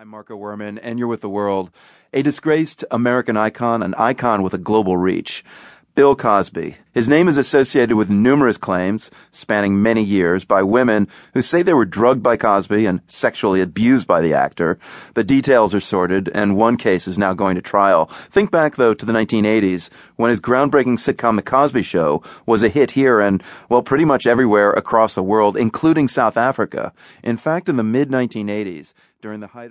I'm Marco Werman, and you're with the world. A disgraced American icon, an icon with a global reach. Bill Cosby. His name is associated with numerous claims, spanning many years, by women who say they were drugged by Cosby and sexually abused by the actor. The details are sorted, and one case is now going to trial. Think back, though, to the 1980s, when his groundbreaking sitcom The Cosby Show was a hit here and, well, pretty much everywhere across the world, including South Africa. In fact, in the mid 1980s, during the height of